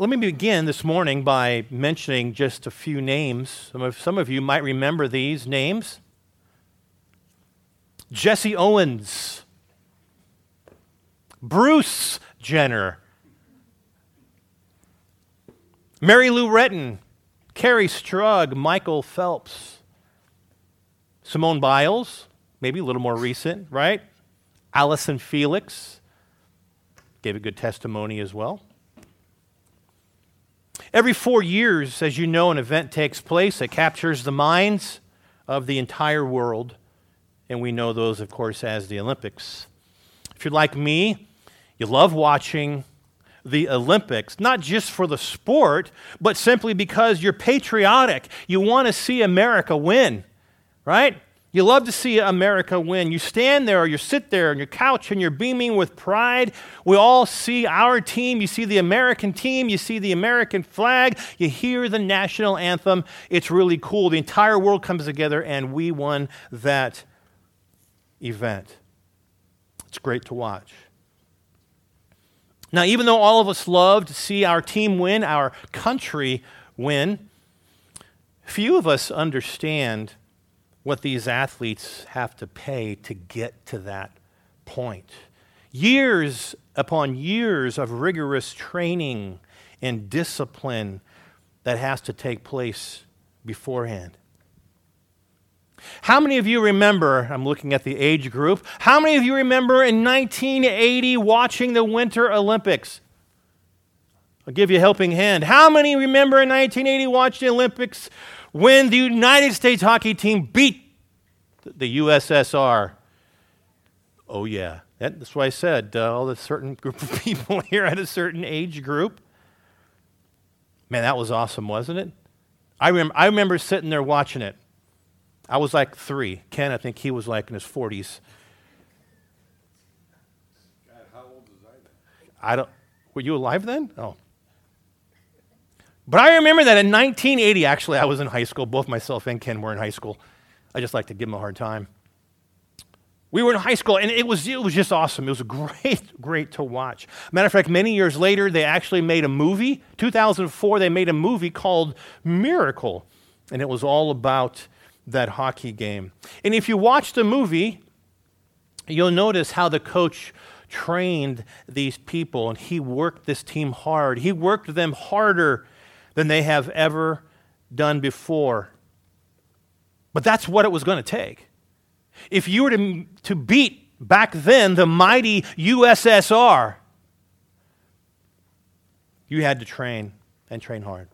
let me begin this morning by mentioning just a few names. Some of, some of you might remember these names. Jesse Owens, Bruce Jenner, Mary Lou Retton, Kerri Strug, Michael Phelps, Simone Biles, maybe a little more recent, right? Allyson Felix. Gave a good testimony as well. Every four years, as you know, an event takes place that captures the minds of the entire world, and we know those, of course, as the Olympics. If you're like me, you love watching the Olympics, not just for the sport, but simply because you're patriotic. You want to see America win, right? You love to see America win. You stand there or you sit there on your couch and you're beaming with pride. We all see our team. You see the American team. You see the American flag. You hear the national anthem. It's really cool. The entire world comes together and we won that event. It's great to watch. Now, even though all of us love to see our team win, our country win, few of us understand what these athletes have to pay to get to that point. Years upon years of rigorous training and discipline that has to take place beforehand. How many of you remember? I'm looking at the age group. How many of you remember in 1980 watching the Winter Olympics? I'll give you a helping hand. How many remember in 1980 watching the Olympics when the United States hockey team beat the USSR. Oh, yeah. That's why I said uh, all the certain group of people here at a certain age group. Man, that was awesome, wasn't it? I, rem- I remember sitting there watching it. I was like three. Ken, I think he was like in his 40s. God, how old was I then? I don't. Were you alive then? Oh. But I remember that in 1980, actually, I was in high school. Both myself and Ken were in high school. I just like to give him a hard time. We were in high school, and it was, it was just awesome. It was great, great to watch. Matter of fact, many years later, they actually made a movie. 2004, they made a movie called Miracle, and it was all about that hockey game. And if you watch the movie, you'll notice how the coach trained these people, and he worked this team hard. He worked them harder than they have ever done before. But that's what it was going to take. If you were to, to beat back then the mighty USSR, you had to train and train hard.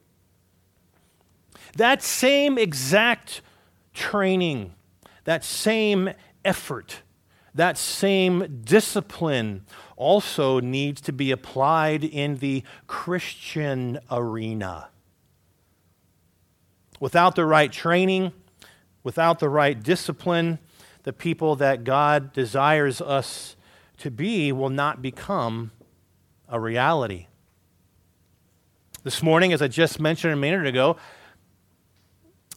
That same exact training, that same effort, that same discipline also needs to be applied in the Christian arena. Without the right training, without the right discipline, the people that God desires us to be will not become a reality. This morning, as I just mentioned a minute ago,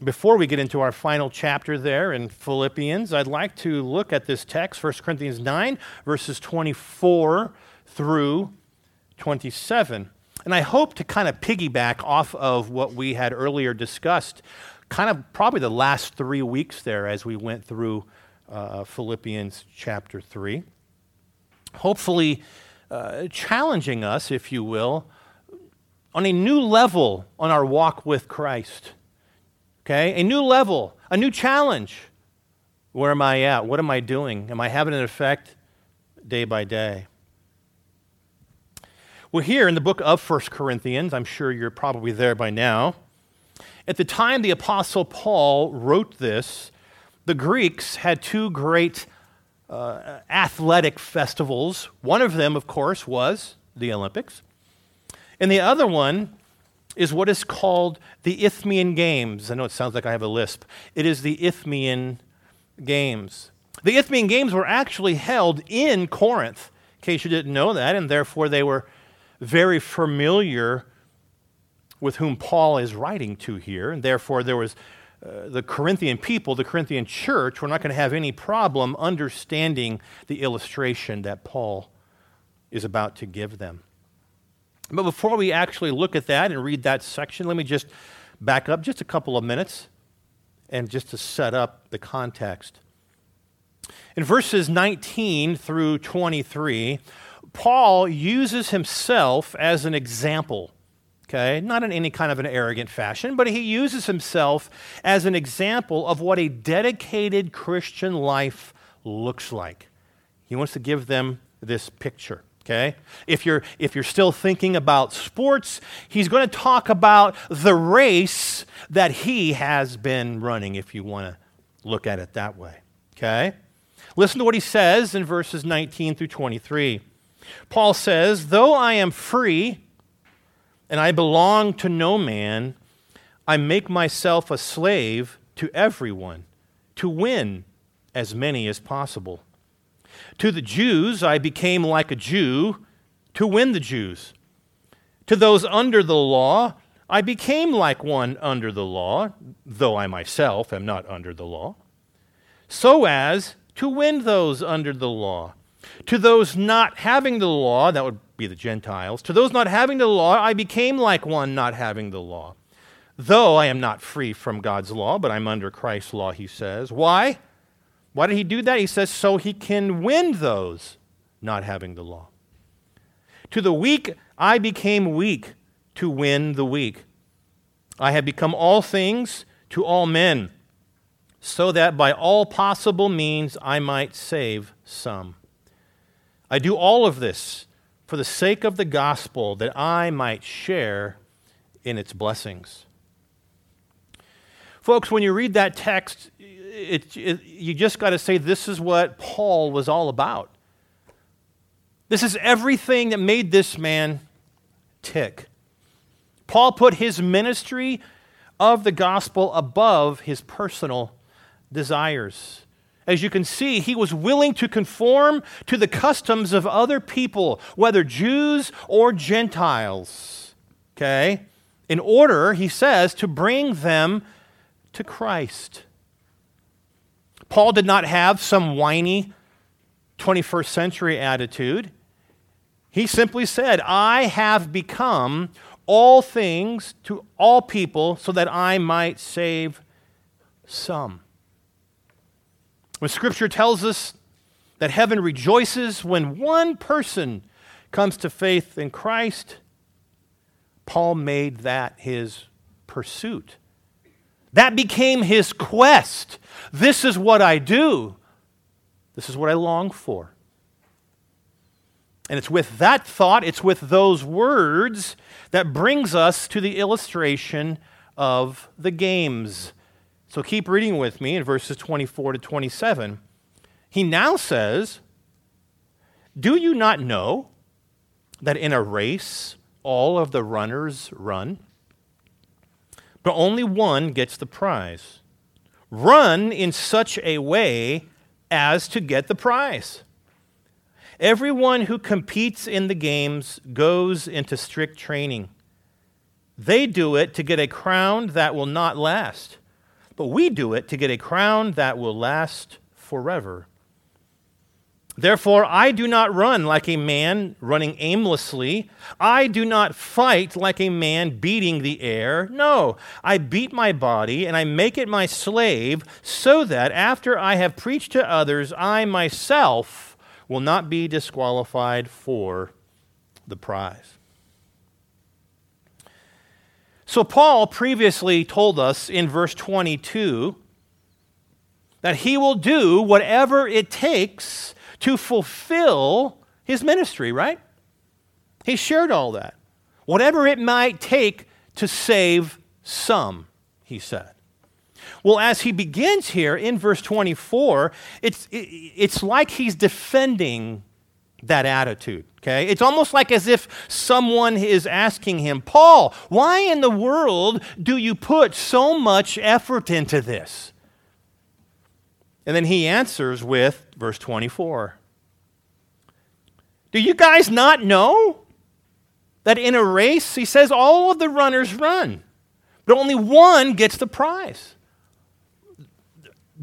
before we get into our final chapter there in Philippians, I'd like to look at this text, 1 Corinthians 9, verses 24 through 27. And I hope to kind of piggyback off of what we had earlier discussed, kind of probably the last three weeks there as we went through uh, Philippians chapter 3. Hopefully, uh, challenging us, if you will, on a new level on our walk with Christ. Okay? A new level, a new challenge. Where am I at? What am I doing? Am I having an effect day by day? Well, here in the book of 1 Corinthians, I'm sure you're probably there by now. At the time the Apostle Paul wrote this, the Greeks had two great uh, athletic festivals. One of them, of course, was the Olympics. And the other one is what is called the Isthmian Games. I know it sounds like I have a lisp. It is the Isthmian Games. The Isthmian Games were actually held in Corinth, in case you didn't know that, and therefore they were very familiar with whom Paul is writing to here, and therefore there was uh, the Corinthian people, the Corinthian church, were not going to have any problem understanding the illustration that Paul is about to give them. But before we actually look at that and read that section, let me just back up just a couple of minutes and just to set up the context. In verses 19 through 23, Paul uses himself as an example. Okay, not in any kind of an arrogant fashion, but he uses himself as an example of what a dedicated Christian life looks like. He wants to give them this picture. Okay? If you're, if you're still thinking about sports, he's going to talk about the race that he has been running, if you want to look at it that way. Okay? Listen to what he says in verses 19 through 23. Paul says, Though I am free and I belong to no man, I make myself a slave to everyone to win as many as possible. To the Jews, I became like a Jew to win the Jews. To those under the law, I became like one under the law, though I myself am not under the law, so as to win those under the law. To those not having the law, that would be the Gentiles, to those not having the law, I became like one not having the law. Though I am not free from God's law, but I'm under Christ's law, he says. Why? Why did he do that? He says, so he can win those not having the law. To the weak, I became weak to win the weak. I have become all things to all men, so that by all possible means I might save some. I do all of this for the sake of the gospel, that I might share in its blessings. Folks, when you read that text, it, it, you just got to say this is what Paul was all about. This is everything that made this man tick. Paul put his ministry of the gospel above his personal desires. As you can see, he was willing to conform to the customs of other people, whether Jews or Gentiles. Okay? In order, he says, to bring them to Christ. Paul did not have some whiny 21st century attitude. He simply said, I have become all things to all people so that I might save some. When Scripture tells us that heaven rejoices when one person comes to faith in Christ, Paul made that his pursuit. That became his quest. This is what I do. This is what I long for. And it's with that thought, it's with those words that brings us to the illustration of the games. So keep reading with me in verses 24 to 27. He now says, Do you not know that in a race all of the runners run? but only one gets the prize. Run in such a way as to get the prize. Everyone who competes in the games goes into strict training. They do it to get a crown that will not last, but we do it to get a crown that will last forever. Therefore, I do not run like a man running aimlessly. I do not fight like a man beating the air. No, I beat my body and I make it my slave, so that after I have preached to others, I myself will not be disqualified for the prize. So, Paul previously told us in verse 22 that he will do whatever it takes to fulfill his ministry, right? He shared all that. Whatever it might take to save some, he said. Well, as he begins here in verse 24, it's, it's like he's defending that attitude. Okay? It's almost like as if someone is asking him, Paul, why in the world do you put so much effort into this? And then he answers with verse 24 Do you guys not know that in a race, he says, all of the runners run, but only one gets the prize?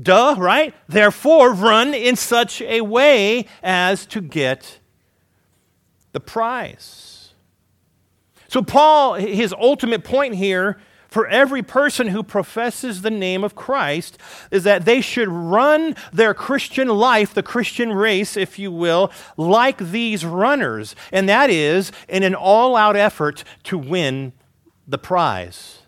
Duh, right? Therefore, run in such a way as to get the prize. So, Paul, his ultimate point here for every person who professes the name of Christ is that they should run their Christian life, the Christian race, if you will, like these runners. And that is in an all out effort to win the prize.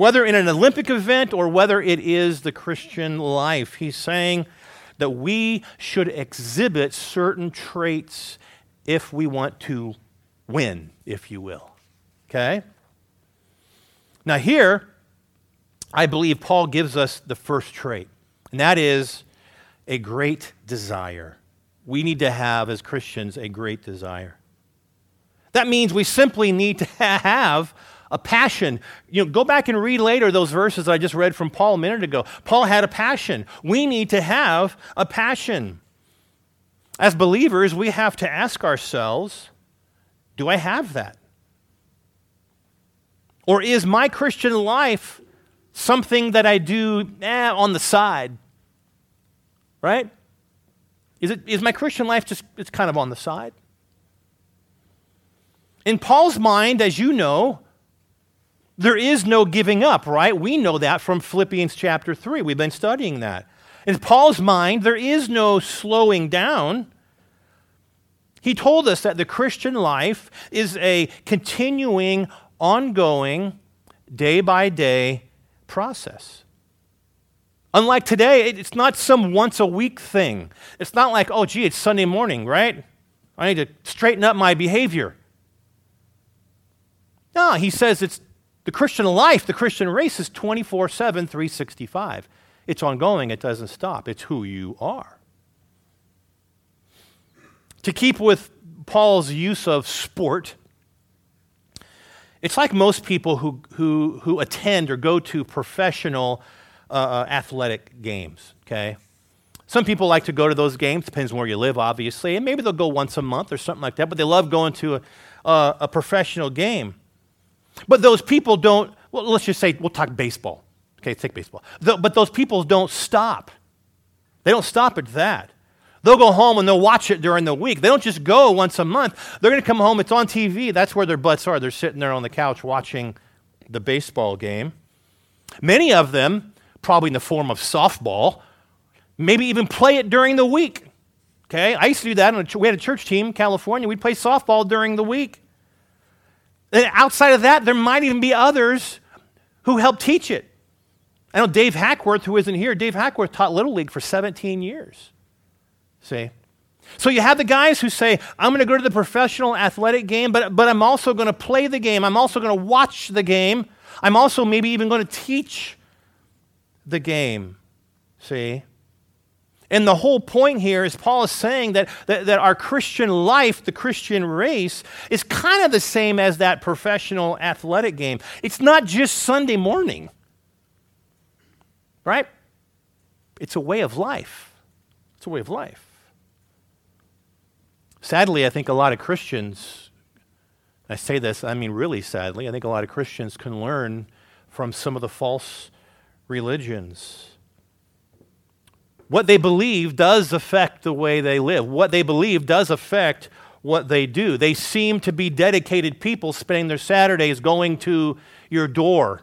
Whether in an Olympic event or whether it is the Christian life, he's saying that we should exhibit certain traits if we want to win, if you will. Okay? Now, here, I believe Paul gives us the first trait, and that is a great desire. We need to have, as Christians, a great desire. That means we simply need to have a passion. You know, go back and read later those verses I just read from Paul a minute ago. Paul had a passion. We need to have a passion. As believers, we have to ask ourselves do I have that? Or is my Christian life something that I do eh, on the side? Right? Is, it, is my Christian life just it's kind of on the side? In Paul's mind, as you know, there is no giving up, right? We know that from Philippians chapter 3. We've been studying that. In Paul's mind, there is no slowing down. He told us that the Christian life is a continuing, ongoing, day by day process. Unlike today, it's not some once a week thing. It's not like, oh, gee, it's Sunday morning, right? I need to straighten up my behavior. No, he says it's the Christian life, the Christian race is 24 7, 365. It's ongoing, it doesn't stop. It's who you are. To keep with Paul's use of sport, it's like most people who, who, who attend or go to professional uh, uh, athletic games, okay? Some people like to go to those games, depends on where you live, obviously, and maybe they'll go once a month or something like that, but they love going to a, a, a professional game. But those people don't, well, let's just say, we'll talk baseball. Okay, take baseball. The, but those people don't stop. They don't stop at that. They'll go home and they'll watch it during the week. They don't just go once a month. They're going to come home, it's on TV. That's where their butts are. They're sitting there on the couch watching the baseball game. Many of them, probably in the form of softball, maybe even play it during the week. Okay, I used to do that. We had a church team in California. We'd play softball during the week. Outside of that, there might even be others who help teach it. I know Dave Hackworth, who isn't here, Dave Hackworth taught Little League for 17 years. See? So you have the guys who say, I'm going to go to the professional athletic game, but, but I'm also going to play the game. I'm also going to watch the game. I'm also maybe even going to teach the game. See? And the whole point here is Paul is saying that, that, that, our Christian life, the Christian race, is kind of the same as that professional athletic game. It's not just Sunday morning, right? It's a way of life. It's a way of life. Sadly, I think a lot of Christians, I say this, I mean really sadly, I think a lot of Christians can learn from some of the false religions what they believe does affect the way they live. What they believe does affect what they do. They seem to be dedicated people spending their Saturdays going to your door.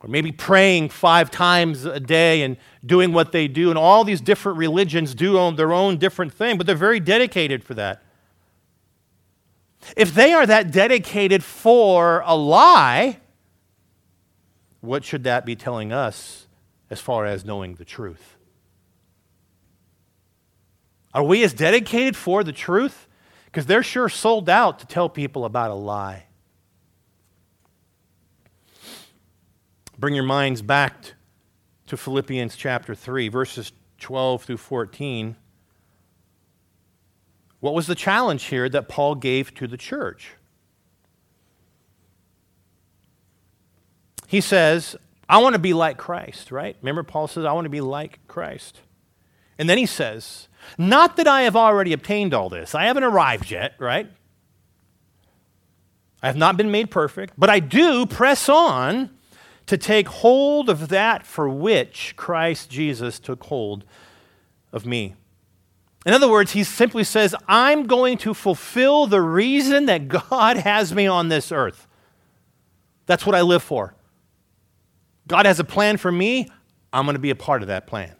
Or maybe praying five times a day and doing what they do. And all these different religions do their own different thing, but they're very dedicated for that. If they are that dedicated for a lie, what should that be telling us as far as knowing the truth. Are we as dedicated for the truth? Because they're sure sold out to tell people about a lie. Bring your minds back to Philippians chapter 3, verses 12 through 14. What was the challenge here that Paul gave to the church? He says, I want to be like Christ, right? Remember, Paul says, I want to be like Christ. And then he says, Not that I have already obtained all this, I haven't arrived yet, right? I have not been made perfect, but I do press on to take hold of that for which Christ Jesus took hold of me. In other words, he simply says, I'm going to fulfill the reason that God has me on this earth. That's what I live for. God has a plan for me. I'm going to be a part of that plan.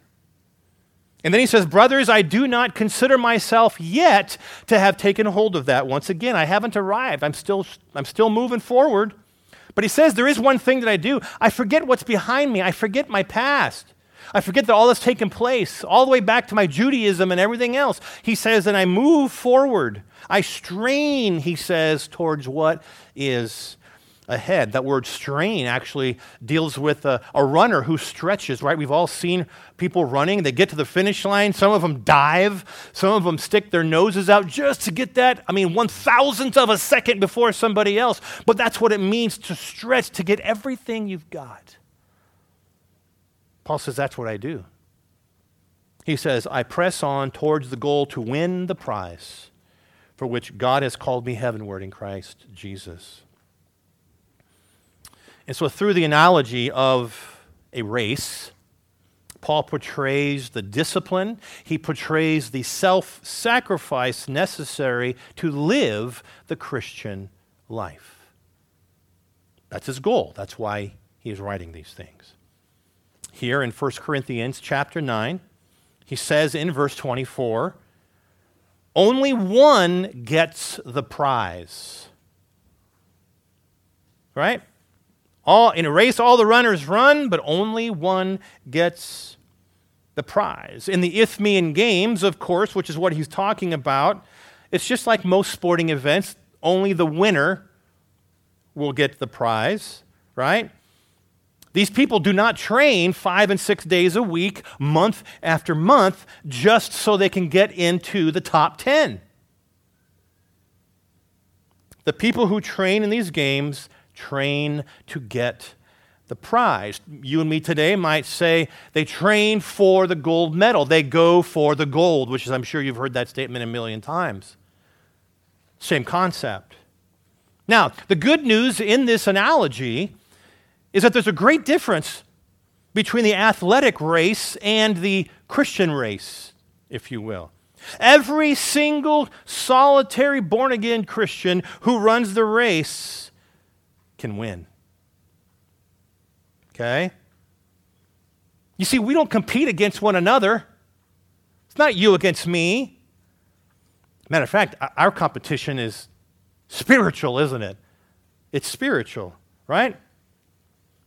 And then he says, Brothers, I do not consider myself yet to have taken hold of that. Once again, I haven't arrived. I'm still, I'm still moving forward. But he says, There is one thing that I do. I forget what's behind me, I forget my past. I forget that all that's taken place, all the way back to my Judaism and everything else. He says, and I move forward. I strain, he says, towards what is ahead. That word strain actually deals with a, a, runner who stretches, right? We've all seen people running. They get to the finish line. Some of them dive. Some of them stick their noses out just to get that, I mean, one thousandth of a second before somebody else. But that's what it means to stretch, to get everything you've got. Paul says, That's what I do. He says, I press on towards the goal to win the prize for which God has called me heavenward in Christ Jesus. And so, through the analogy of a race, Paul portrays the discipline, he portrays the self sacrifice necessary to live the Christian life. That's his goal. That's why he is writing these things here in 1 Corinthians chapter 9. He says in verse 24, only one gets the prize. Right? All, in a race, all the runners run, but only one gets the prize. In the Isthmian Games, of course, which is what he's talking about, it's just like most sporting events, only the winner will get the prize, right? These people do not train five and six days a week, month after month, just so they can get into the top 10. The people who train in these games train to get the prize. You and me today might say they train for the gold medal. They go for the gold, which is, I'm sure you've heard that statement a million times. Same concept. Now, the good news in this analogy is that there's a great difference between the athletic race and the Christian race, if you will. Every single solitary born again Christian who runs the race can win. Okay? You see, we don't compete against one another. It's not you against me. Matter of fact, our competition is spiritual, isn't it? It's spiritual, right?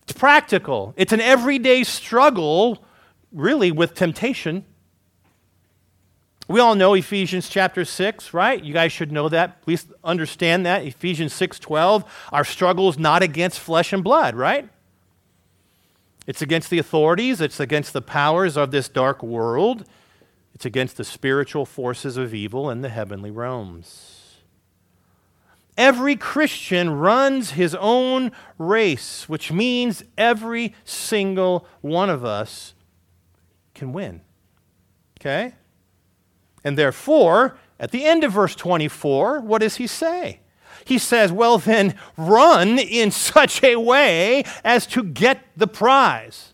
It's practical. It's an everyday struggle, really, with temptation. We all know Ephesians chapter 6, right? You guys should know that. Please understand that. Ephesians 6:12, our struggle is not against flesh and blood, right? It's against the authorities, it's against the powers of this dark world. It's against the spiritual forces of evil in the heavenly realms. Every Christian runs his own race, which means every single one of us can win. Okay? And therefore, at the end of verse 24, what does he say? He says, Well, then, run in such a way as to get the prize.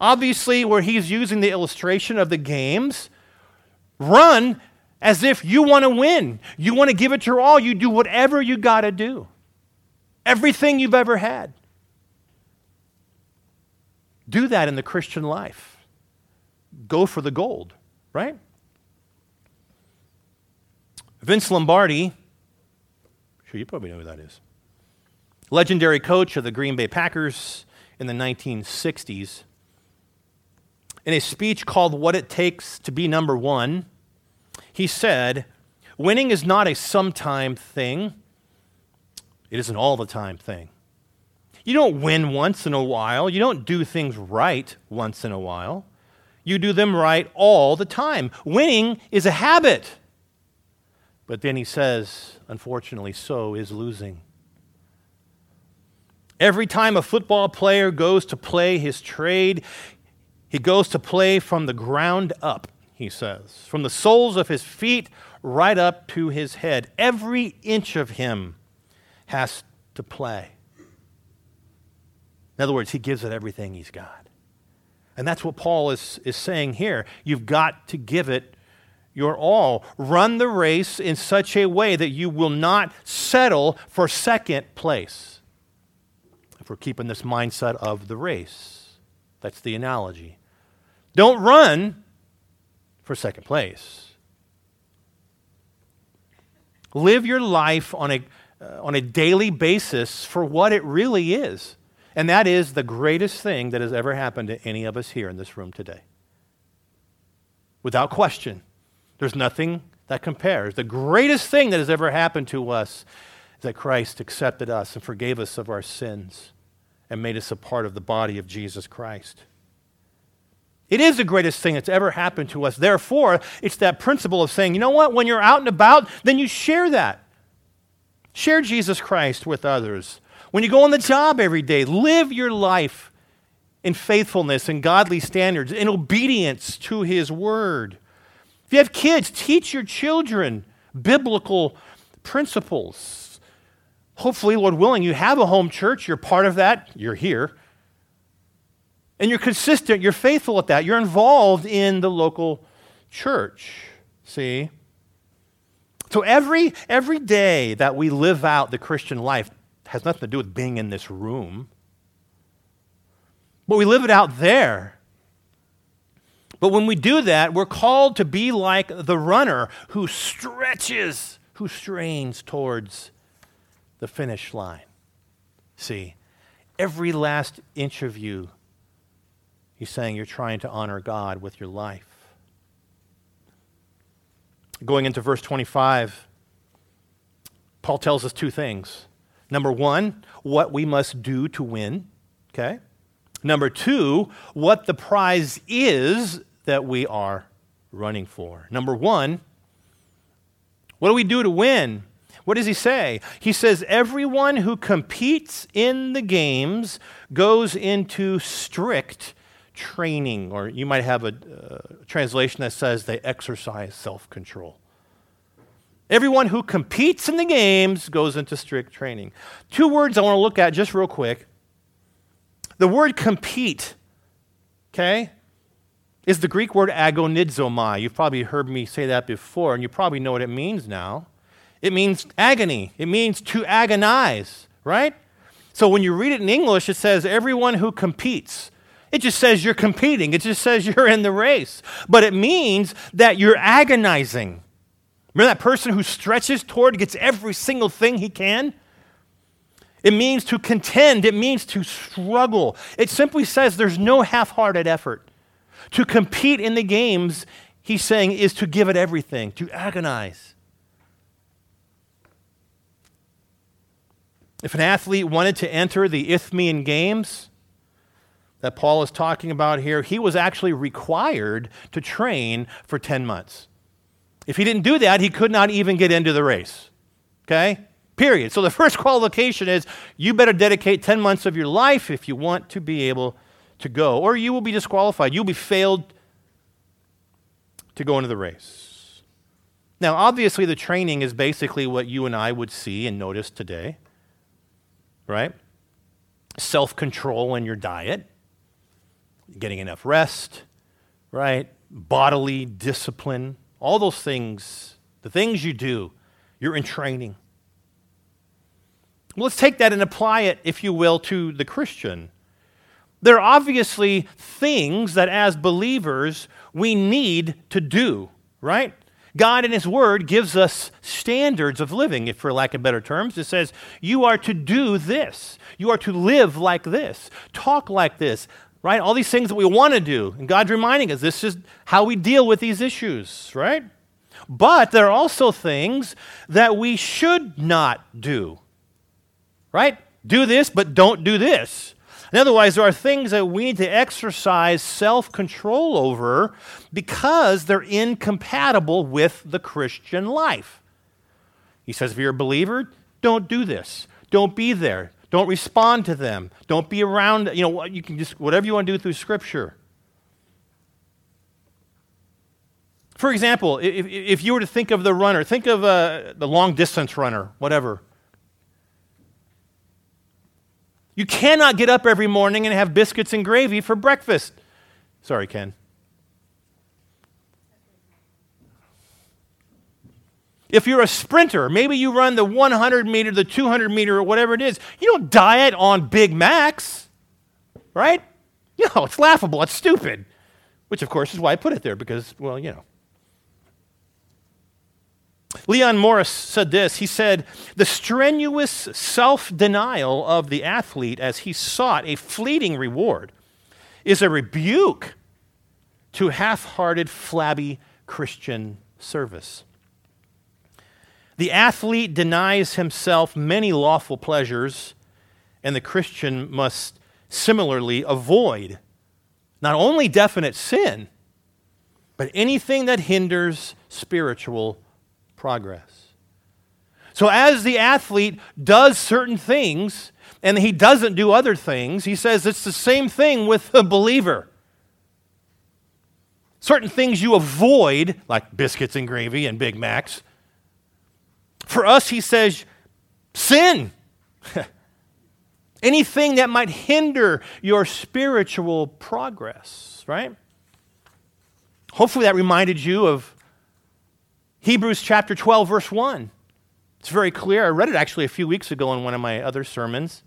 Obviously, where he's using the illustration of the games, run as if you want to win. You want to give it your all. You do whatever you got to do. Everything you've ever had. Do that in the Christian life. Go for the gold, right? Vince Lombardi, sure you probably know who that is. Legendary coach of the Green Bay Packers in the 1960s. In a speech called What It Takes to Be Number One, he said, Winning is not a sometime thing, it is an all the time thing. You don't win once in a while, you don't do things right once in a while. You do them right all the time. Winning is a habit. But then he says, unfortunately, so is losing. Every time a football player goes to play his trade, he goes to play from the ground up he says, from the soles of his feet right up to his head. Every inch of him has to play. In other words, he gives it everything he's got. And that's what Paul is, is saying here. You've got to give it your all. Run the race in such a way that you will not settle for second place. If we're keeping this mindset of the race, that's the analogy. Don't run for second place. Live your life on a, uh, on a daily basis for what it really is. And that is the greatest thing that has ever happened to any of us here in this room today. Without question, there's nothing that compares. The greatest thing that has ever happened to us is that Christ accepted us and forgave us of our sins and made us a part of the body of Jesus Christ. It is the greatest thing that's ever happened to us. Therefore, it's that principle of saying, you know what, when you're out and about, then you share that. Share Jesus Christ with others. When you go on the job every day, live your life in faithfulness and godly standards, in obedience to His Word. If you have kids, teach your children biblical principles. Hopefully, Lord willing, you have a home church, you're part of that, you're here. And you're consistent, you're faithful at that, you're involved in the local church. See? So every, every day that we live out the Christian life has nothing to do with being in this room. But we live it out there. But when we do that, we're called to be like the runner who stretches, who strains towards the finish line. See, every last inch of you He's saying you're trying to honor God with your life. Going into verse 25, Paul tells us two things. Number one, what we must do to win, okay? Number two, what the prize is that we are running for. Number one, what do we do to win? What does he say? He says, Everyone who competes in the games goes into strict training, or you might have a uh, translation that says they exercise self control. Everyone who competes in the games goes into strict training. Two words I want to look at just real quick. The word compete, okay, is the Greek word agonizomai. You've probably heard me say that before, and you probably know what it means now. It means agony, it means to agonize, right? So when you read it in English, it says everyone who competes. It just says you're competing, it just says you're in the race. But it means that you're agonizing. Remember that person who stretches toward, gets every single thing he can? It means to contend, it means to struggle. It simply says there's no half hearted effort. To compete in the games, he's saying, is to give it everything, to agonize. If an athlete wanted to enter the Isthmian Games, that Paul is talking about here, he was actually required to train for 10 months. If he didn't do that, he could not even get into the race. Okay? Period. So the first qualification is you better dedicate 10 months of your life if you want to be able to go, or you will be disqualified. You'll be failed to go into the race. Now, obviously, the training is basically what you and I would see and notice today, right? Self control in your diet getting enough rest, right? Bodily discipline, all those things, the things you do, you're in training. Well, let's take that and apply it, if you will, to the Christian. There are obviously things that as believers we need to do, right? God in His Word gives us standards of living, if for lack of better terms. It says, you are to do this. You are to live like this, talk like this, right? All these things that we want to do. And God's reminding us this is how we deal with these issues, right? But there are also things that we should not do, right? Do this, but don't do this. And otherwise, there are things that we need to exercise self control over because they're incompatible with the Christian life. He says, if you're a believer, don't do this. Don't be there. Don't respond to them. Don't be around, you know, you can just, whatever you want to do through Scripture. For example, if, if you were to think of the runner, think of uh, the long distance runner, whatever. You cannot get up every morning and have biscuits and gravy for breakfast. Sorry, Ken. If you're a sprinter, maybe you run the 100 meter, the 200 meter, or whatever it is, you don't diet on Big Macs, right? Know, it's laughable, it's stupid. Which, of course, is why I put it there, because, well, you know. Leon Morris said this. He said, The strenuous self denial of the athlete as he sought a fleeting reward is a rebuke to half hearted, flabby Christian service. The athlete denies himself many lawful pleasures, and the Christian must similarly avoid not only definite sin, but anything that hinders spiritual progress. So, as the athlete does certain things and he doesn't do other things, he says it's the same thing with a believer. Certain things you avoid, like biscuits and gravy and Big Macs. For us, he says, sin. Anything that might hinder your spiritual progress, right? Hopefully, that reminded you of Hebrews chapter 12, verse 1. It's very clear. I read it actually a few weeks ago in one of my other sermons.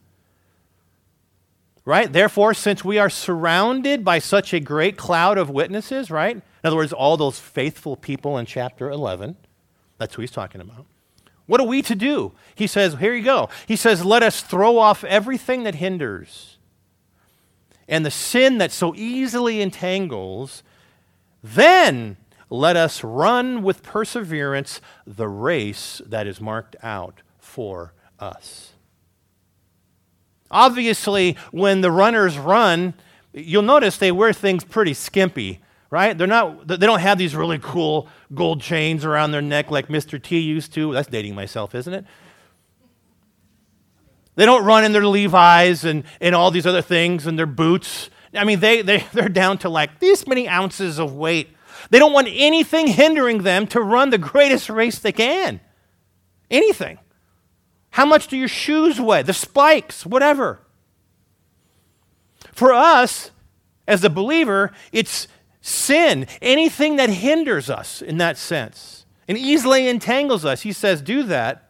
Right? Therefore, since we are surrounded by such a great cloud of witnesses, right? In other words, all those faithful people in chapter 11, that's who he's talking about. What are we to do? He says, here you go. He says, let us throw off everything that hinders and the sin that so easily entangles. Then let us run with perseverance the race that is marked out for us. Obviously, when the runners run, you'll notice they wear things pretty skimpy right? They're not, they don't have these really cool gold chains around their neck like Mr. T used to. That's dating myself, isn't it? They don't run in their Levi's and, and all these other things and their boots. I mean, they, they, they're down to like this many ounces of weight. They don't want anything hindering them to run the greatest race they can. Anything. How much do your shoes weigh? The spikes, whatever. For us, as a believer, it's sin, anything that hinders us in that sense and easily entangles us. He says, do that.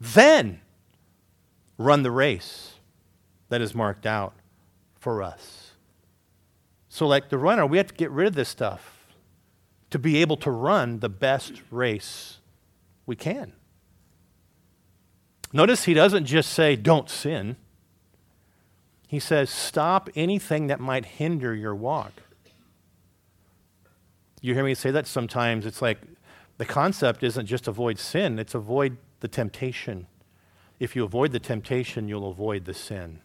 Then run the race that is marked out for us. So, like the runner, we have to get rid of this stuff to be able to run the best race we can. Notice he doesn't just say, don't sin. He says, stop anything that might hinder your walk. You hear me say that sometimes. It's like the concept isn't just avoid sin, it's avoid the temptation. If you avoid the temptation, you'll avoid the sin.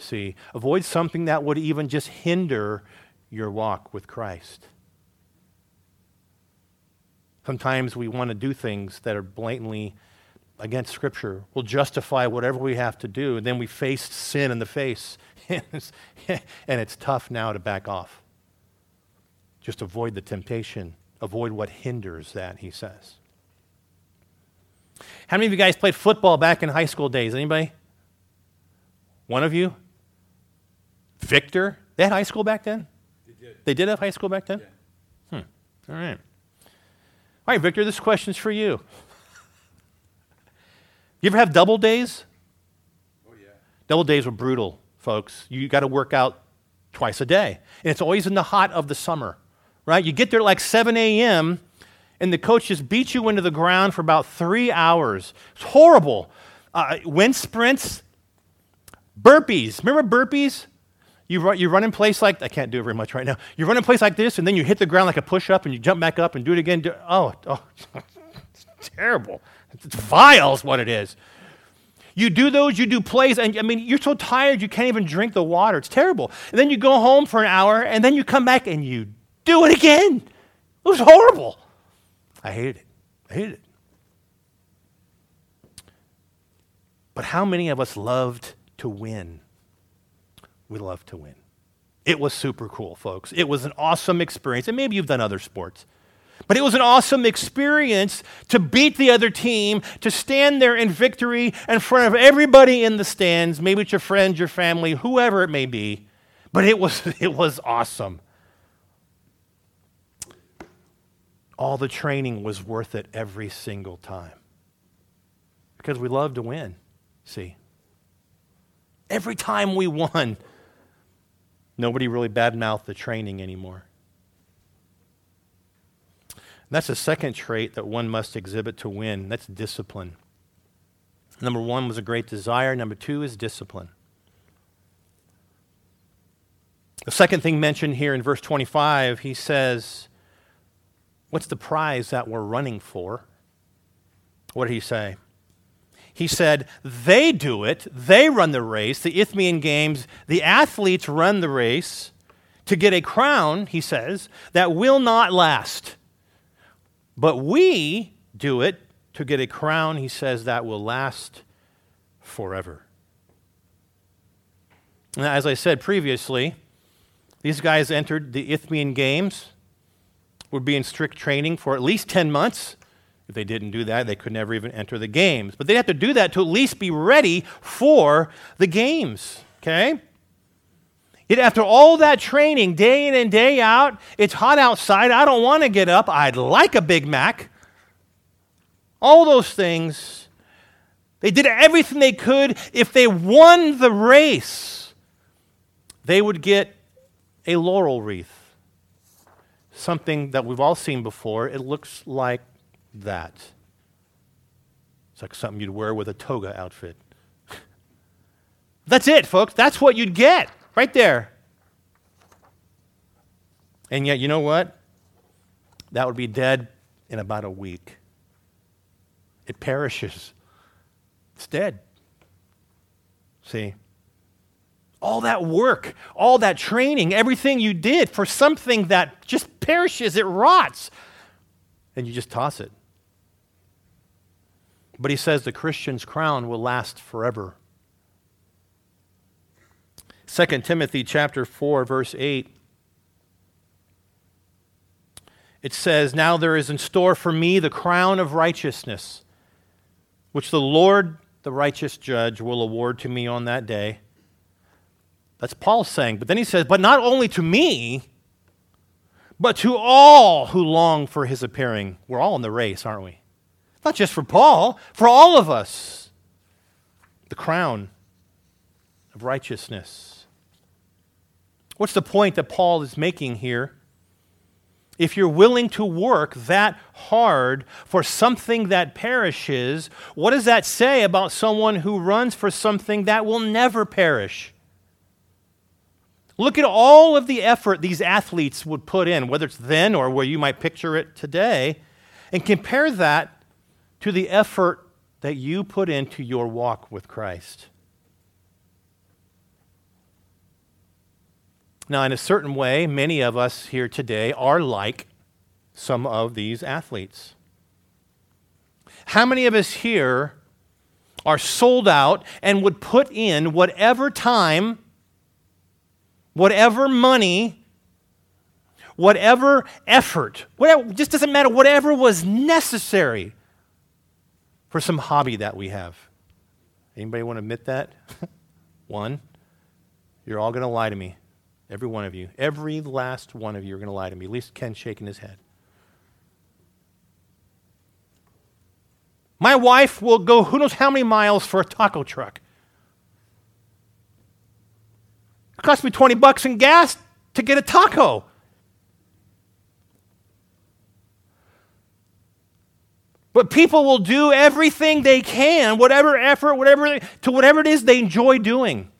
See, avoid something that would even just hinder your walk with Christ. Sometimes we want to do things that are blatantly against Scripture. We'll justify whatever we have to do, and then we face sin in the face. and it's tough now to back off. Just avoid the temptation. Avoid what hinders that, he says. How many of you guys played football back in high school days? Anybody? One of you? Victor? They had high school back then? They did. They did have high school back then? Yeah. Hmm. All right. All right, Victor, this question's for you. You ever have double days? Oh, yeah. Double days were brutal, folks. You got to work out twice a day. And it's always in the hot of the summer right? You get there at like 7 a.m., and the coach just beats you into the ground for about three hours. It's horrible. Uh, wind sprints, burpees. Remember burpees? You run, you run in place like, I can't do it very much right now. You run in place like this, and then you hit the ground like a push up, and you jump back up and do it again. Do, oh, oh it's terrible. It's vile, is what it is. You do those, you do plays, and I mean, you're so tired you can't even drink the water. It's terrible. And then you go home for an hour, and then you come back and you do it again. It was horrible. I hated it. I hated it. But how many of us loved to win? We love to win. It was super cool, folks. It was an awesome experience. And maybe you've done other sports. But it was an awesome experience to beat the other team, to stand there in victory in front of everybody in the stands, maybe it's your friends, your family, whoever it may be. But it was, it was awesome. all the training was worth it every single time. Because we love to win, see. Every time we won, nobody really badmouthed the training anymore. And that's the second trait that one must exhibit to win. That's discipline. Number one was a great desire. Number two is discipline. The second thing mentioned here in verse 25, he says, What's the prize that we're running for? What did he say? He said, They do it. They run the race, the Isthmian Games. The athletes run the race to get a crown, he says, that will not last. But we do it to get a crown, he says, that will last forever. Now, as I said previously, these guys entered the Isthmian Games, would be in strict training for at least 10 months. If they didn't do that, they could never even enter the games. But they have to do that to at least be ready for the games, okay? Yet after all that training, day in and day out, it's hot outside. I don't want to get up. I'd like a Big Mac. All those things. They did everything they could. If they won the race, they would get a laurel wreath. Something that we've all seen before. It looks like that. It's like something you'd wear with a toga outfit. That's it, folks. That's what you'd get right there. And yet, you know what? That would be dead in about a week. It perishes, it's dead. See? All that work, all that training, everything you did for something that just perishes, it rots, and you just toss it. But he says the Christian's crown will last forever. 2 Timothy chapter 4 verse 8 It says, "Now there is in store for me the crown of righteousness, which the Lord, the righteous judge, will award to me on that day." That's Paul saying. But then he says, "But not only to me, but to all who long for his appearing." We're all in the race, aren't we? Not just for Paul, for all of us. The crown of righteousness. What's the point that Paul is making here? If you're willing to work that hard for something that perishes, what does that say about someone who runs for something that will never perish? Look at all of the effort these athletes would put in, whether it's then or where you might picture it today, and compare that to the effort that you put into your walk with Christ. Now, in a certain way, many of us here today are like some of these athletes. How many of us here are sold out and would put in whatever time, whatever money, whatever effort, whatever, just doesn't matter, whatever was necessary for some hobby that we have. Anybody want to admit that? one. You're all going to lie to me. Every one of you. Every last one of you are going to lie to me. At least Ken's shaking his head. My wife will go who knows how many miles for a taco truck. It cost me 20 bucks in gas to get a taco. But people will do everything they can, whatever effort, whatever to whatever it is they enjoy doing.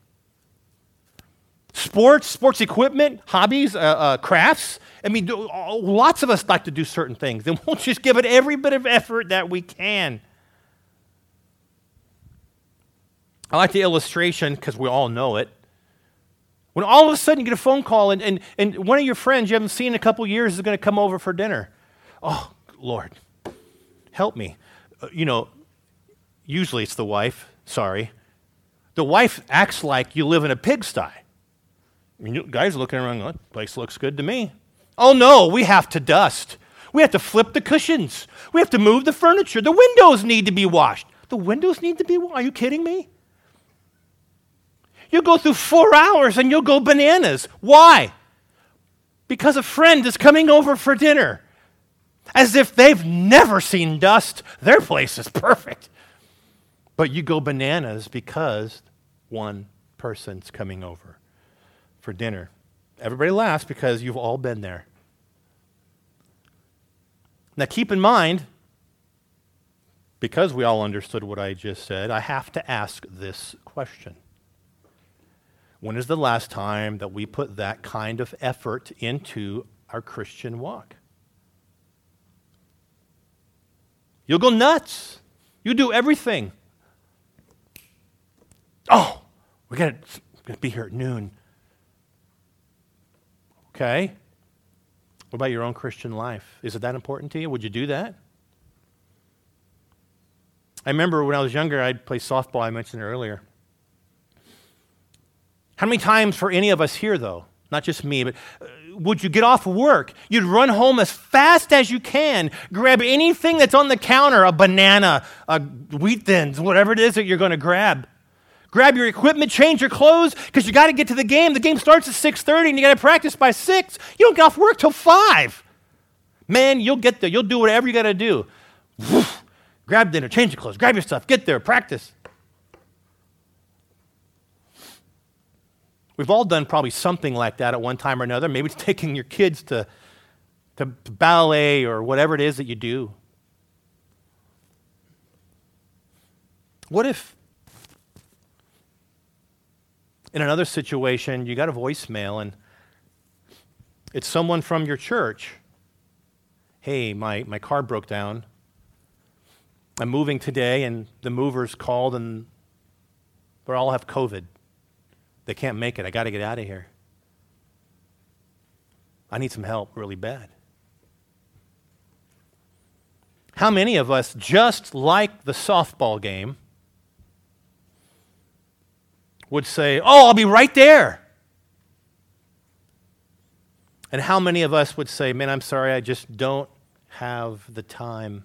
Sports, sports equipment, hobbies, uh, uh, crafts. I mean, do, uh, lots of us like to do certain things, and we'll just give it every bit of effort that we can. I like the illustration because we all know it. When all of a sudden you get a phone call and, and, and one of your friends you haven't seen in a couple years is going to come over for dinner. Oh, Lord, help me. Uh, you know, usually it's the wife, sorry. The wife acts like you live in a pigsty. You guys looking around, oh, place looks good to me. Oh no, we have to dust. We have to flip the cushions. We have to move the furniture. The windows need to be washed. The windows need to be washed. Are you kidding me? You'll go through four hours and you'll go bananas. Why? Because a friend is coming over for dinner. As if they've never seen dust. Their place is perfect. But you go bananas because one person's coming over for dinner. Everybody laughs because you've all been there. Now, keep in mind, because we all understood what I just said, I have to ask this question When is the last time that we put that kind of effort into our Christian walk? You'll go nuts. You do everything. Oh, we got to be here at noon. Okay. What about your own Christian life? Is it that important to you? Would you do that? I remember when I was younger, I'd play softball, I mentioned it earlier. How many times for any of us here, though, not just me, but uh, would you get off work? You'd run home as fast as you can, grab anything that's on the counter a banana, a wheat thins, whatever it is that you're going to grab. Grab your equipment, change your clothes, because you got to get to the game. The game starts at 6:30 and you got to practice by 6. You don't get off work till 5. Man, you'll get there. You'll do whatever you got to do. Grab dinner, change your clothes, grab your stuff, get there, practice. We've all done probably something like that at one time or another. Maybe it's taking your kids to, to ballet or whatever it is that you do. What if, in another situation, you got a voicemail and it's someone from your church? Hey, my, my car broke down. I'm moving today, and the movers called, and they all have COVID. They can't make it. I got to get out of here. I need some help really bad. How many of us, just like the softball game, would say, Oh, I'll be right there? And how many of us would say, Man, I'm sorry, I just don't have the time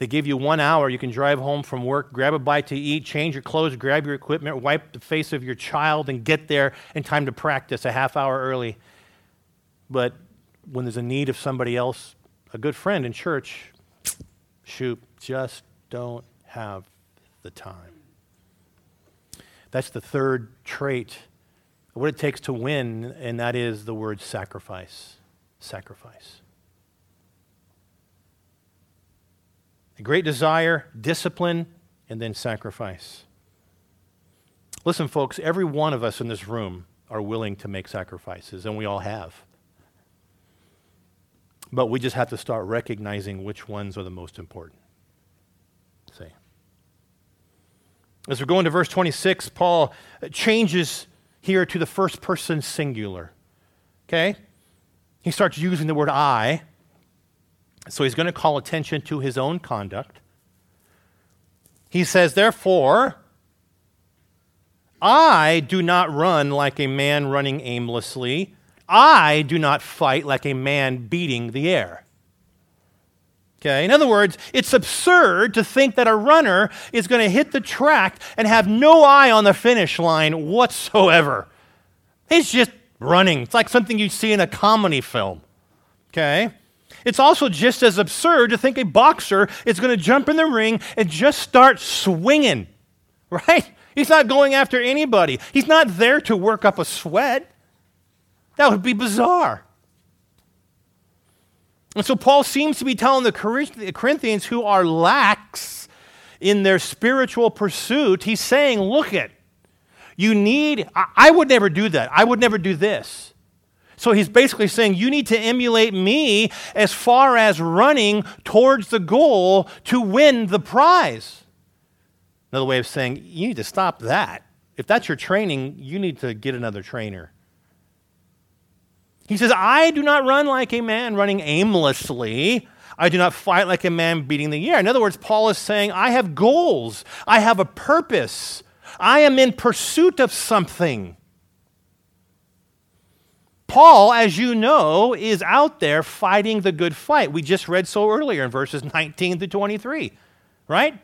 They give you one hour. You can drive home from work, grab a bite to eat, change your clothes, grab your equipment, wipe the face of your child, and get there in time to practice a half hour early. But when there's a need of somebody else, a good friend in church, shoot, just don't have the time. That's the third trait, what it takes to win, and that is the word sacrifice. Sacrifice. a great desire, discipline, and then sacrifice. Listen, folks, every one of us in this room are willing to make sacrifices, and we all have. But we just have to start recognizing which ones are the most important. See. As we go into verse 26, Paul changes here to the first person singular. Okay? He starts using the word I so he's going to call attention to his own conduct. He says, Therefore, I do not run like a man running aimlessly. I do not fight like a man beating the air. Okay, in other words, it's absurd to think that a runner is going to hit the track and have no eye on the finish line whatsoever. He's just running. It's like something you'd see in a comedy film. Okay? It's also just as absurd to think a boxer is going to jump in the ring and just start swinging, right? He's not going after anybody. He's not there to work up a sweat. That would be bizarre. And so Paul seems to be telling the Corinthians who are lax in their spiritual pursuit, he's saying, look it, you need, I would never do that. I would never do this. So he's basically saying, You need to emulate me as far as running towards the goal to win the prize. Another way of saying, You need to stop that. If that's your training, you need to get another trainer. He says, I do not run like a man running aimlessly. I do not fight like a man beating the air. In other words, Paul is saying, I have goals. I have a purpose. I am in pursuit of something. Paul, as you know, is out there fighting the good fight. We just read so earlier in verses 19 to 23, right?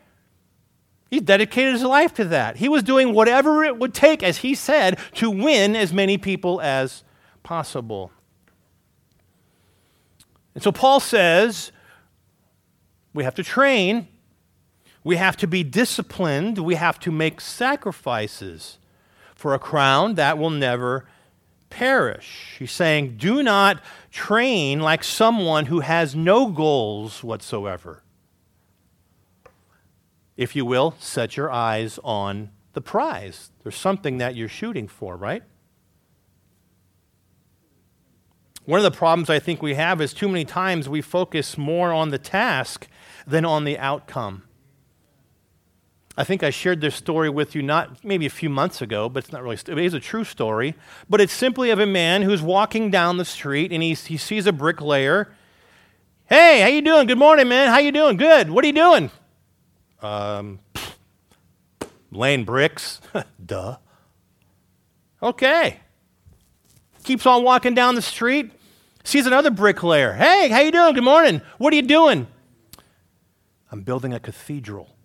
He dedicated his life to that. He was doing whatever it would take, as he said, to win as many people as possible. And so Paul says we have to train, we have to be disciplined, we have to make sacrifices for a crown that will never perish. He's saying, do not train like someone who has no goals whatsoever. If you will, set your eyes on the prize. There's something that you're shooting for, right? One of the problems I think we have is too many times we focus more on the task than on the outcome. I think I shared this story with you not maybe a few months ago, but it's not really, it is a true story. But it's simply of a man who's walking down the street and he, he sees a bricklayer. Hey, how you doing? Good morning, man. How you doing? Good. What are you doing? Um, laying bricks. Duh. Okay. Keeps on walking down the street sees another bricklayer. Hey, how you doing? Good morning. What are you doing? I'm building a cathedral.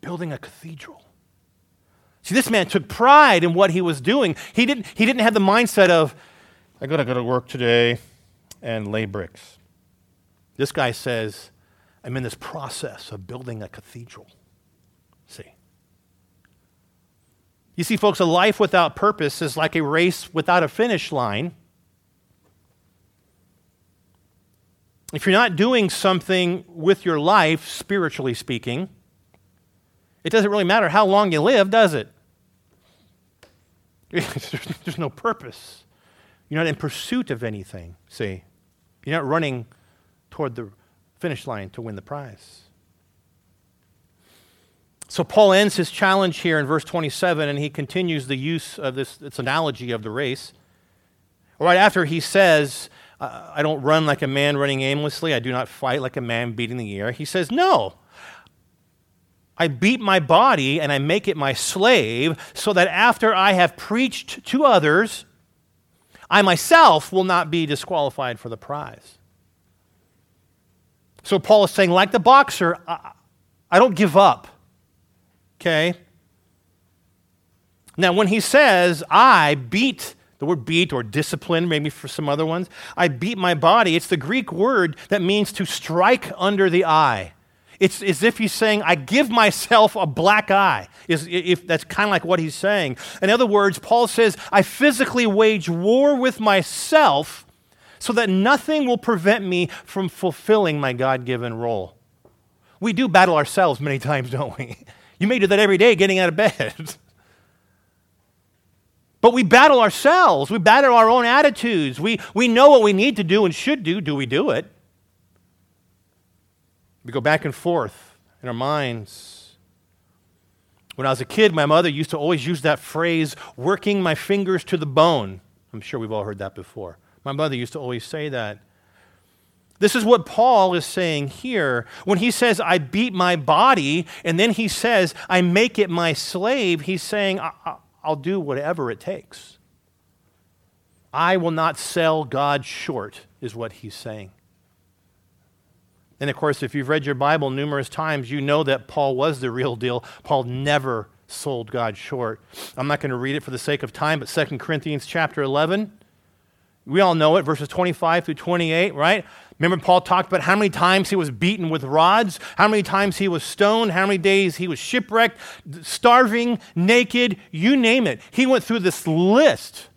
Building a cathedral. See, this man took pride in what he was doing. He didn't, he didn't have the mindset of, I gotta go to work today and lay bricks. This guy says, I'm in this process of building a cathedral. See? You see, folks, a life without purpose is like a race without a finish line. if you're not doing something with your life, spiritually speaking, it doesn't really matter how long you live, does it? There's no purpose. You're not in pursuit of anything, see? You're not running toward the finish line to win the prize. So Paul ends his challenge here in verse 27, and he continues the use of this, this analogy of the race. Right after he says, I don't run like a man running aimlessly. I do not fight like a man beating the air. He says, No. I beat my body and I make it my slave so that after I have preached to others, I myself will not be disqualified for the prize. So Paul is saying, like the boxer, I, don't give up. Okay? Now, when he says, I beat the word beat or discipline, maybe for some other ones. I beat my body. It's the Greek word that means to strike under the eye. It's as if he's saying, I give myself a black eye. Is, if that's kind of like what he's saying. In other words, Paul says, I physically wage war with myself so that nothing will prevent me from fulfilling my God given role. We do battle ourselves many times, don't we? You may do that every day getting out of bed. But we battle ourselves. We battle our own attitudes. We, we know what we need to do and should do. Do we do it? We go back and forth in our minds. When I was a kid, my mother used to always use that phrase, working my fingers to the bone. I'm sure we've all heard that before. My mother used to always say that. This is what Paul is saying here. When he says, I beat my body, and then he says, I make it my slave, he's saying, I'll do whatever it takes. I will not sell God short, is what he's saying. And of course, if you've read your Bible numerous times, you know that Paul was the real deal. Paul never sold God short. I'm not going to read it for the sake of time, but 2 Corinthians chapter 11, we all know it, verses 25 through 28, right? Remember, Paul talked about how many times he was beaten with rods, how many times he was stoned, how many days he was shipwrecked, starving, naked, you name it. He went through this list.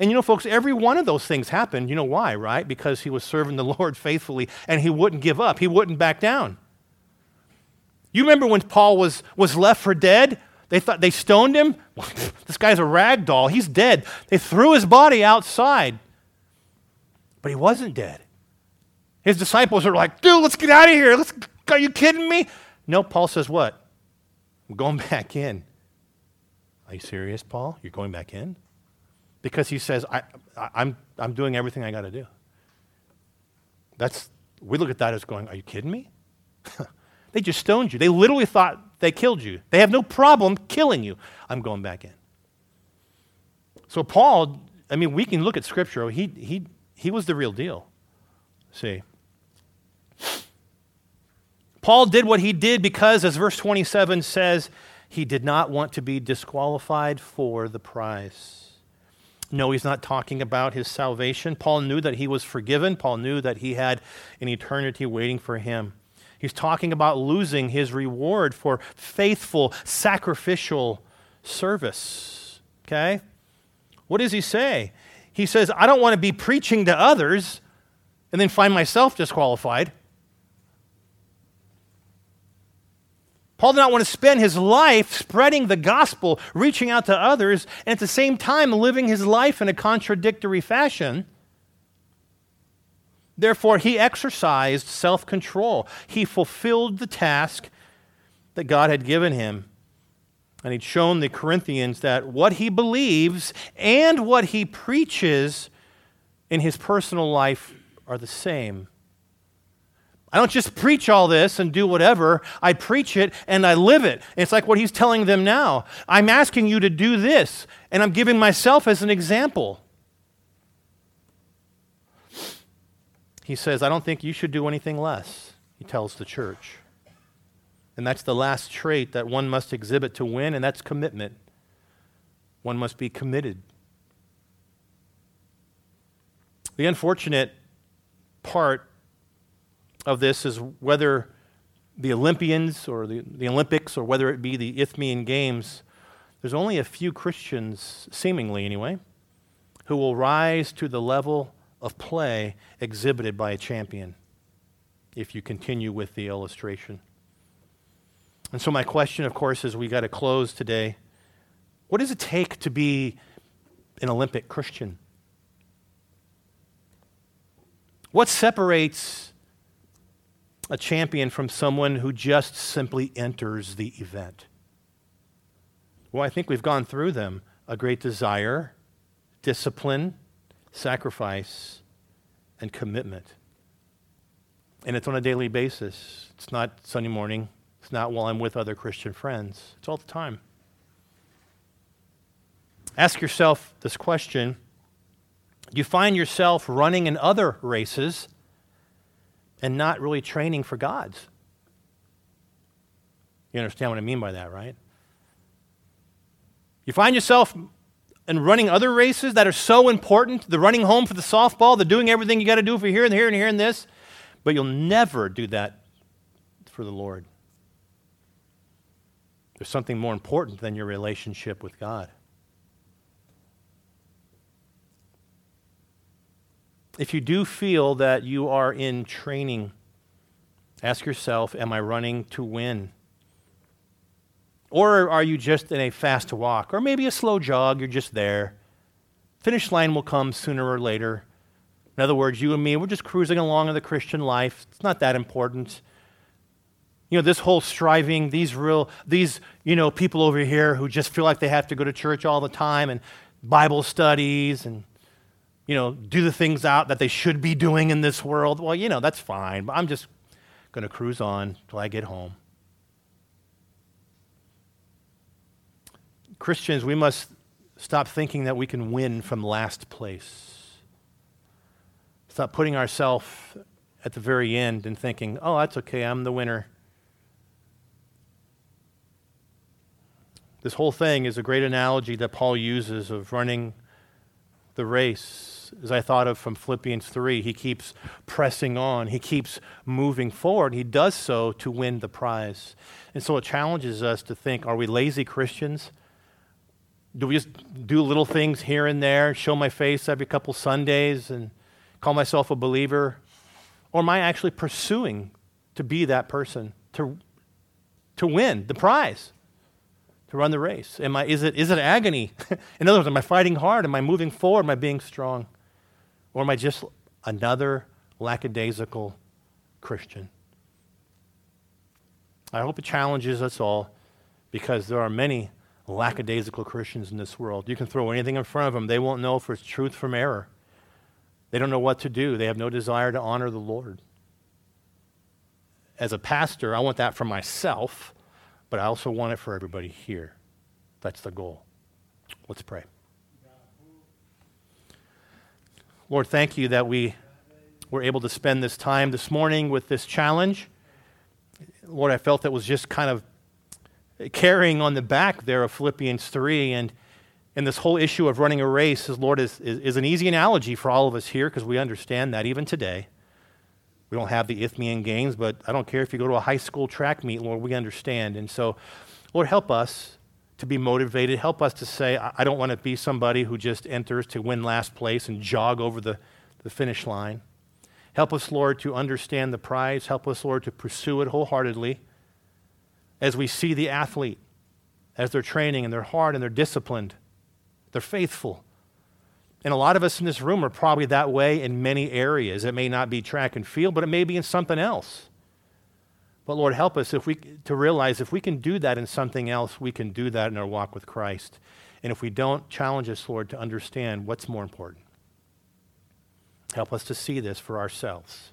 And you know, folks, every one of those things happened. You know why, right? Because he was serving the Lord faithfully and he wouldn't give up, he wouldn't back down. You remember when Paul was, was left for dead? They thought they stoned him. this guy's a rag doll. He's dead. They threw his body outside. But he wasn't dead. His disciples are like, dude, let's get out of here. Let's, are you kidding me? No, Paul says, what? I'm going back in. Are you serious, Paul? You're going back in? Because he says, I, I, I'm, I'm doing everything I got to do. That's, we look at that as going, are you kidding me? they just stoned you. They literally thought they killed you. They have no problem killing you. I'm going back in. So, Paul, I mean, we can look at Scripture. He, he, he was the real deal. See? Paul did what he did because, as verse 27 says, he did not want to be disqualified for the prize. No, he's not talking about his salvation. Paul knew that he was forgiven. Paul knew that he had an eternity waiting for him. He's talking about losing his reward for faithful, sacrificial service. Okay? What does he say? He says, I don't want to be preaching to others and then find myself disqualified. Paul did not want to spend his life spreading the gospel, reaching out to others, and at the same time living his life in a contradictory fashion. Therefore, he exercised self control. He fulfilled the task that God had given him. And he'd shown the Corinthians that what he believes and what he preaches in his personal life are the same. I don't just preach all this and do whatever. I preach it and I live it. It's like what he's telling them now. I'm asking you to do this, and I'm giving myself as an example. He says, I don't think you should do anything less, he tells the church. And that's the last trait that one must exhibit to win, and that's commitment. One must be committed. The unfortunate part of this is whether the Olympians or the, the Olympics or whether it be the Isthmian Games, there's only a few Christians, seemingly anyway, who will rise to the level of play exhibited by a champion, if you continue with the illustration. And so, my question, of course, is we got to close today. What does it take to be an Olympic Christian? What separates a champion from someone who just simply enters the event? Well, I think we've gone through them a great desire, discipline, sacrifice, and commitment. And it's on a daily basis. It's not Sunday morning, it's not while I'm with other Christian friends, it's all the time. Ask yourself this question Do you find yourself running in other races? And not really training for God's. You understand what I mean by that, right? You find yourself in running other races that are so important, the running home for the softball, the doing everything you got to do for here and here and here and this, but you'll never do that for the Lord. There's something more important than your relationship with God. If you do feel that you are in training, ask yourself Am I running to win? Or are you just in a fast walk? Or maybe a slow jog, you're just there. Finish line will come sooner or later. In other words, you and me, we're just cruising along in the Christian life. It's not that important. You know, this whole striving, these real, these, you know, people over here who just feel like they have to go to church all the time and Bible studies and you know, do the things out that they should be doing in this world. Well, you know, that's fine, but I'm just going to cruise on till I get home. Christians, we must stop thinking that we can win from last place. Stop putting ourselves at the very end and thinking, oh, that's okay, I'm the winner. This whole thing is a great analogy that Paul uses of running the race as I thought of from Philippians 3. He keeps pressing on, he keeps moving forward. He does so to win the prize. And so it challenges us to think are we lazy Christians? Do we just do little things here and there, show my face every couple Sundays and call myself a believer? Or am I actually pursuing to be that person, to, to win the prize? to run the race? Am I, is, it, is it agony? In other words, am I fighting hard? Am I moving forward? Am I being strong? Or am I just another lackadaisical Christian? I hope it challenges us all because there are many lackadaisical Christians in this world. You can throw anything in front of them, they won't know if it's truth from error. They don't know what to do, they have no desire to honor the Lord. As a pastor, I want that for myself, but I also want it for everybody here. That's the goal. Let's pray. Lord, thank you that we were able to spend this time this morning with this challenge. Lord, I felt that was just kind of carrying on the back there of Philippians 3. And And this whole issue of running a race, is, Lord, is, is, is an easy analogy for all of us here because we understand that even today. We don't have the Isthmian Games, but I don't care if you go to a high school track meet, Lord, we understand. And so, Lord, help us to be motivated. Help us to say, I don't want to be somebody who just enters to win last place and jog over the, the finish line. Help us, Lord, to understand the prize. Help us, Lord, to pursue it wholeheartedly as we see the athlete, as they're training and they're hard and they're disciplined, they're faithful. And a lot of us in this room are probably that way in many areas. It may not be track and field, but it may be in something else. But Lord, help us if we, to realize if we can do that in something else, we can do that in our walk with Christ. And if we don't, challenge us, Lord, to understand what's more important. Help us to see this for ourselves.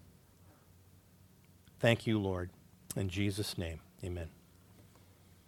Thank you, Lord. In Jesus' name, amen.